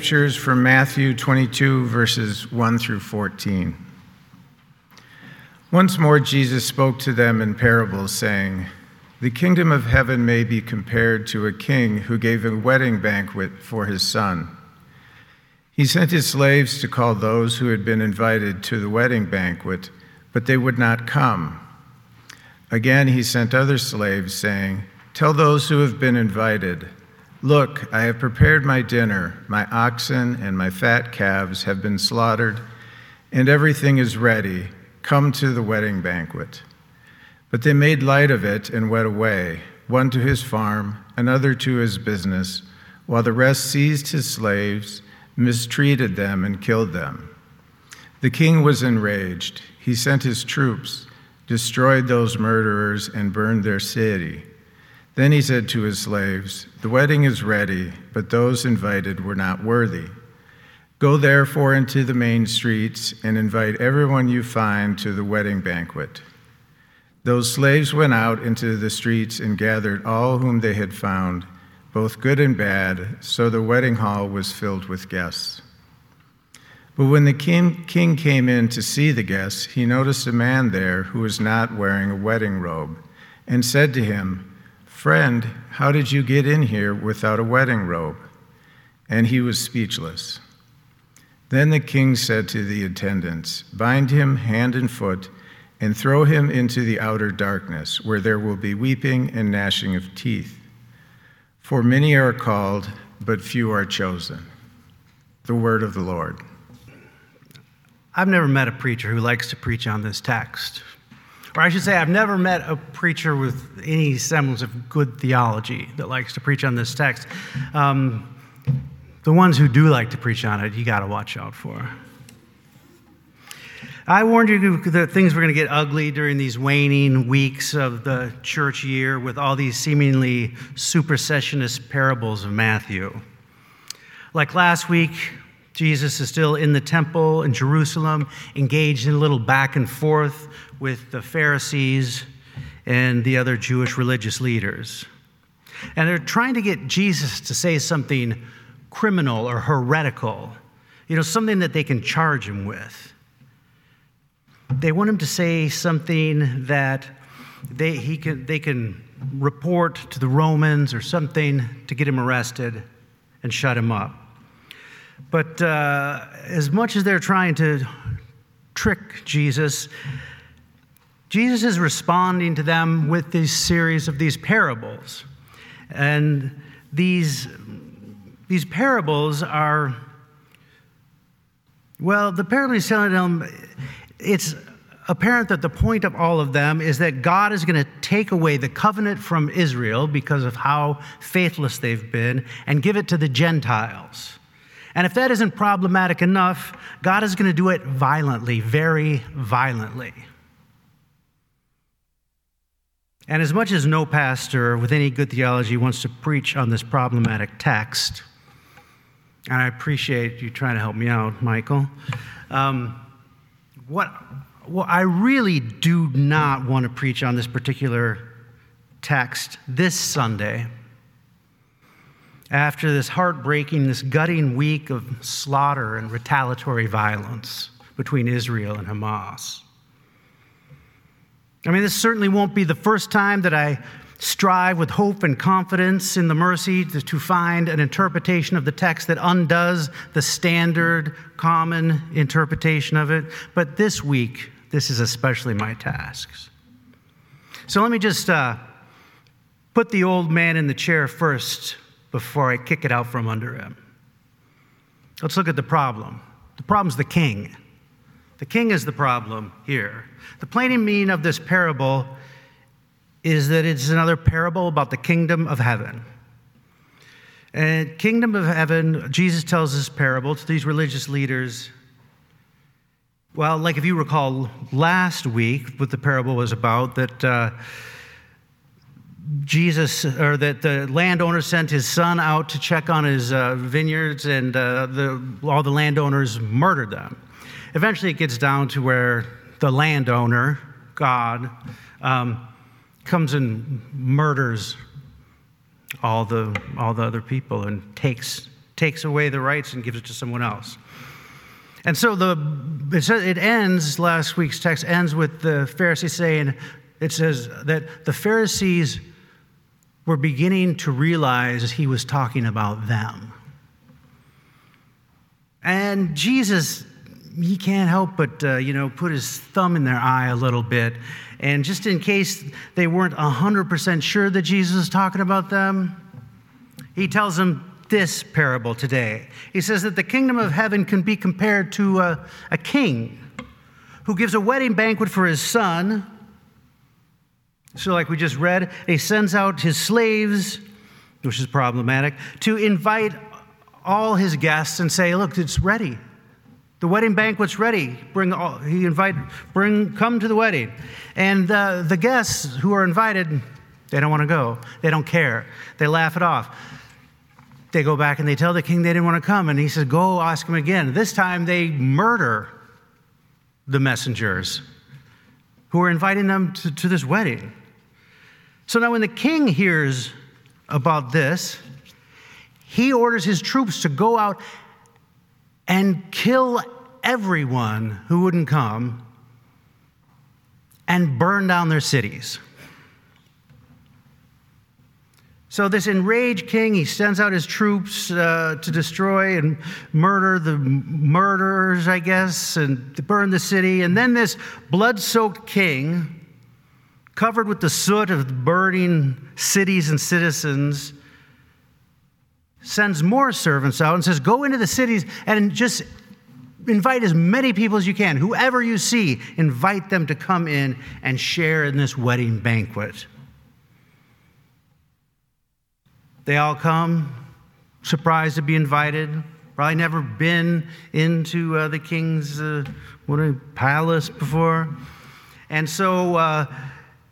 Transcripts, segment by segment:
Today's scripture is from Matthew 22, verses 1 through 14. Once more, Jesus spoke to them in parables, saying, The kingdom of heaven may be compared to a king who gave a wedding banquet for his son. He sent his slaves to call those who had been invited to the wedding banquet, but they would not come. Again, he sent other slaves, saying, Tell those who have been invited, Look, I have prepared my dinner. My oxen and my fat calves have been slaughtered, and everything is ready. Come to the wedding banquet. But they made light of it and went away, one to his farm, another to his business, while the rest seized his slaves, mistreated them, and killed them. The king was enraged. He sent his troops, destroyed those murderers, and burned their city. Then he said to his slaves, The wedding is ready, but those invited were not worthy. Go therefore into the main streets and invite everyone you find to the wedding banquet. Those slaves went out into the streets and gathered all whom they had found, both good and bad, so the wedding hall was filled with guests. But when the king, king came in to see the guests, he noticed a man there who was not wearing a wedding robe, and said to him, Friend, how did you get in here without a wedding robe? And he was speechless. Then the king said to the attendants, Bind him hand and foot, and throw him into the outer darkness, where there will be weeping and gnashing of teeth. For many are called, but few are chosen. The word of the Lord. I've never met a preacher who likes to preach on this text. Or I should say, I've never met a preacher with any semblance of good theology that likes to preach on this text. Um, the ones who do like to preach on it, you got to watch out for. I warned you that things were going to get ugly during these waning weeks of the church year with all these seemingly supersessionist parables of Matthew. Like last week, Jesus is still in the temple in Jerusalem, engaged in a little back and forth with the Pharisees and the other Jewish religious leaders. And they're trying to get Jesus to say something criminal or heretical, you know, something that they can charge him with. They want him to say something that they, he can, they can report to the Romans or something to get him arrested and shut him up. But uh, as much as they're trying to trick Jesus, Jesus is responding to them with this series of these parables. And these, these parables are, well, the parable he's telling them, it's apparent that the point of all of them is that God is going to take away the covenant from Israel because of how faithless they've been and give it to the Gentiles. And if that isn't problematic enough, God is going to do it violently, very violently. And as much as no pastor with any good theology wants to preach on this problematic text, and I appreciate you trying to help me out, Michael, um, what, what I really do not want to preach on this particular text this Sunday, after this heartbreaking, this gutting week of slaughter and retaliatory violence between Israel and Hamas. I mean, this certainly won't be the first time that I strive with hope and confidence in the mercy to, to, find an interpretation of the text that undoes the standard, common interpretation of it. But this week, this is especially my task. So let me just uh, put the old man in the chair first before I kick it out from under him. Let's look at the problem. The problem's the king. The king is the problem here. The plain meaning of this parable is that it's another parable about the kingdom of heaven. And kingdom of heaven, Jesus tells this parable to these religious leaders. Well, like if you recall last week, what the parable was about, that uh, Jesus, or that the landowner sent his son out to check on his uh, vineyards, and uh, the, all the landowners murdered them. Eventually, it gets down to where the landowner, God, um, comes and murders all the, all the other people and takes, takes away the rights and gives it to someone else. And so the it ends, last week's text ends with the Pharisees saying, it says that the Pharisees were beginning to realize he was talking about them. And Jesus, he can't help but, uh, you know, put his thumb in their eye a little bit. And just in case they weren't 100% sure that Jesus was talking about them, he tells them this parable today. He says that the kingdom of heaven can be compared to a, a king who gives a wedding banquet for his son. So, like we just read, he sends out his slaves, which is problematic, to invite all his guests and say, Look, it's ready. The wedding banquet's ready. Bring all, he invite, bring, come to the wedding. And uh, the guests who are invited, they don't want to go. They don't care. They laugh it off. They go back and they tell the king they didn't want to come. And he says, Go ask him again. This time they murder the messengers who are inviting them to, to this wedding. So now, when the king hears about this, he orders his troops to go out and kill everyone who wouldn't come and burn down their cities. So, this enraged king, he sends out his troops uh, to destroy and murder the murderers, I guess, and to burn the city. And then this blood soaked king, covered with the soot of burning cities and citizens, sends more servants out and says, Go into the cities and just invite as many people as you can. Whoever you see, invite them to come in and share in this wedding banquet. They all come, surprised to be invited. Probably never been into uh, the king's uh, palace before. And so uh,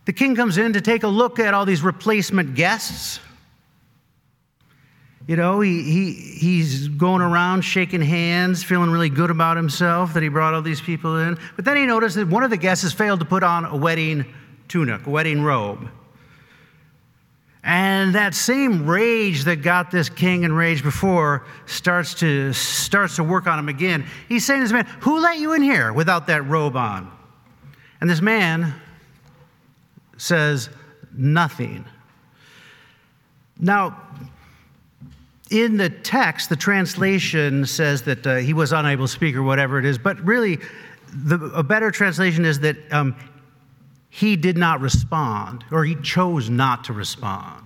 the king comes in to take a look at all these replacement guests. You know, he, he, he's going around shaking hands, feeling really good about himself that he brought all these people in. But then he noticed that one of the guests has failed to put on a wedding tunic, a wedding robe. And that same rage that got this king enraged before starts to, starts to work on him again. He's saying to this man, Who let you in here without that robe on? And this man says, Nothing. Now, in the text, the translation says that uh, he was unable to speak or whatever it is, but really, the, a better translation is that um, he did not respond, or he chose not to respond.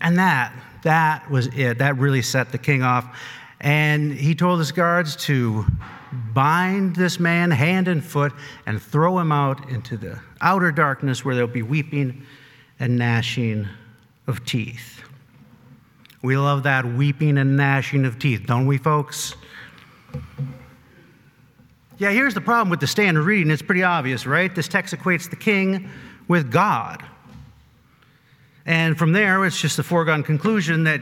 And that, that was it. That really set the king off. And he told his guards to bind this man hand and foot and throw him out into the outer darkness where there'll be weeping and gnashing of teeth. We love that weeping and gnashing of teeth, don't we, folks? Yeah, here's the problem with the standard reading. It's pretty obvious, right? This text equates the king with God. And from there, it's just a foregone conclusion that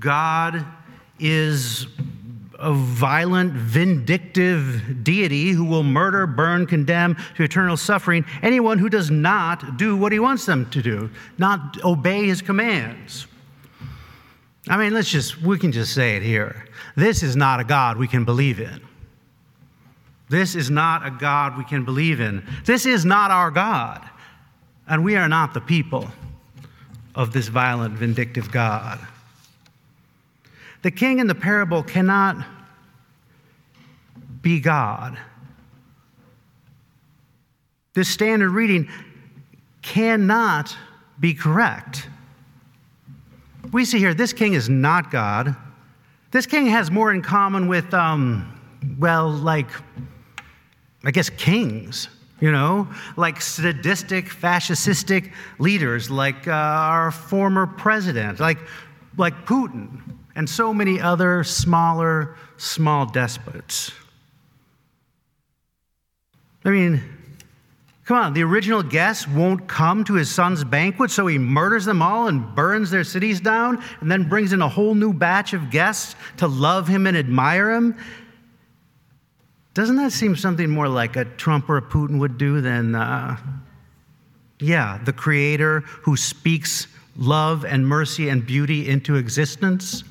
God is a violent, vindictive deity who will murder, burn, condemn to eternal suffering anyone who does not do what he wants them to do, not obey his commands. I mean, let's just, we can just say it here. This is not a God we can believe in. This is not a God we can believe in. This is not our God. And we are not the people of this violent, vindictive God. The king in the parable cannot be God. This standard reading cannot be correct. We see here this king is not God. This king has more in common with, um, well, like I guess, kings, you know, like sadistic, fascistic leaders, like uh, our former president, like, like Putin, and so many other smaller, small despots. I mean, come on, the original guest won't come to his son's banquet, so he murders them all and burns their cities down, and then brings in a whole new batch of guests to love him and admire him. Doesn't that seem something more like a Trump or a Putin would do than, uh, yeah, the creator who speaks love and mercy and beauty into existence?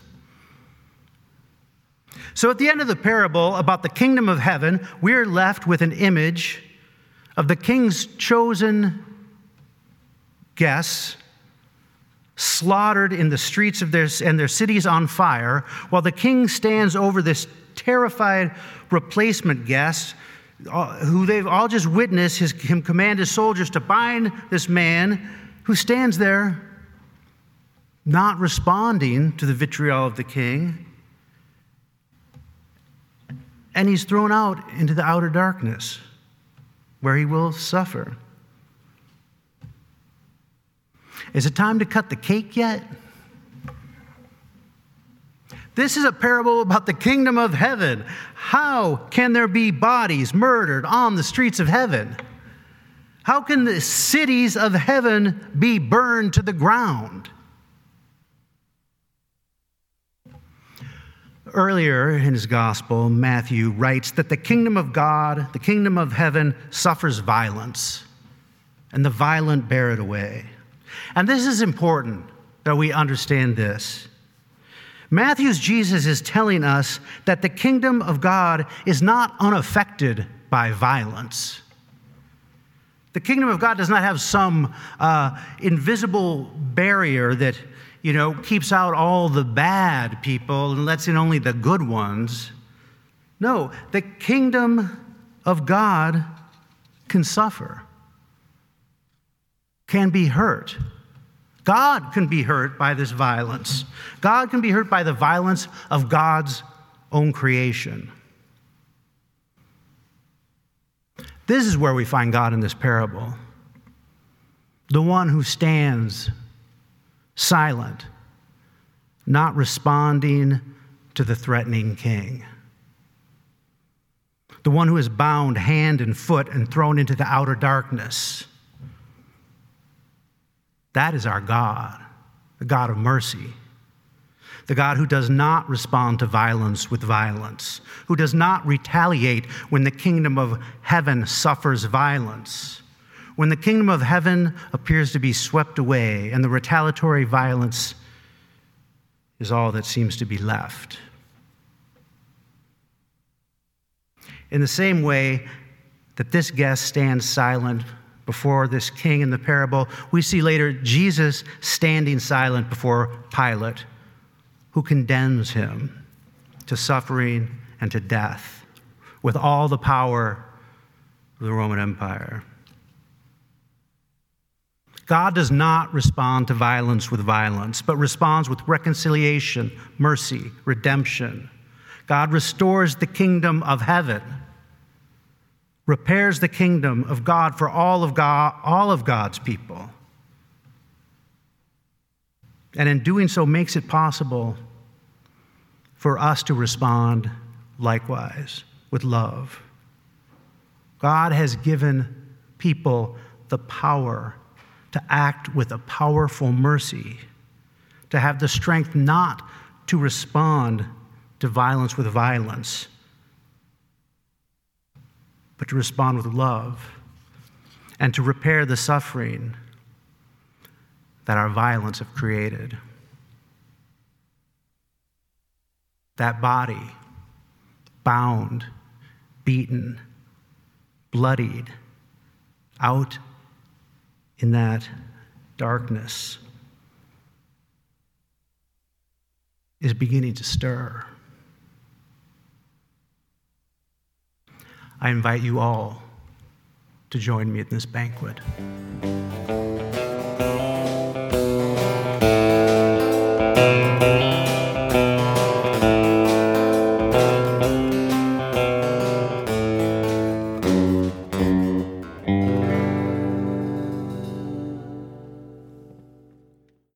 So, at the end of the parable about the kingdom of heaven, we're left with an image of the king's chosen guests slaughtered in the streets of their and their cities on fire, while the king stands over this terrified replacement guest uh, who they've all just witnessed his, him command his soldiers to bind this man who stands there not responding to the vitriol of the king. And he's thrown out into the outer darkness where he will suffer. Is it time to cut the cake yet? This is a parable about the kingdom of heaven. How can there be bodies murdered on the streets of heaven? How can the cities of heaven be burned to the ground? Earlier in his gospel, Matthew writes that the kingdom of God, the kingdom of heaven, suffers violence, and the violent bear it away. And this is important that we understand this. Matthew's Jesus is telling us that the kingdom of God is not unaffected by violence. The kingdom of God does not have some uh, invisible barrier that you know, keeps out all the bad people and lets in only the good ones. No, the kingdom of God can suffer, can be hurt. God can be hurt by this violence. God can be hurt by the violence of God's own creation. This is where we find God in this parable the one who stands silent, not responding to the threatening king. The one who is bound hand and foot and thrown into the outer darkness. That is our God, the God of mercy. The God who does not respond to violence with violence, who does not retaliate when the kingdom of heaven suffers violence when the kingdom of heaven appears to be swept away and the retaliatory violence is all that seems to be left. In the same way that this guest stands silent before this king in the parable, we see later Jesus standing silent before Pilate, who condemns him to suffering and to death with all the power of the Roman Empire. God does not respond to violence with violence, but responds with reconciliation, mercy, redemption. God restores the kingdom of heaven, repairs the kingdom of God for all of, God, all of God's people. And in doing so, makes it possible for us to respond likewise with love. God has given people the power to act with a powerful mercy, to have the strength not to respond to violence with violence, but to respond with love and to repair the suffering that our violence have created. That body, bound, beaten, bloodied, out in that darkness is beginning to stir. I invite you all to join me at this banquet.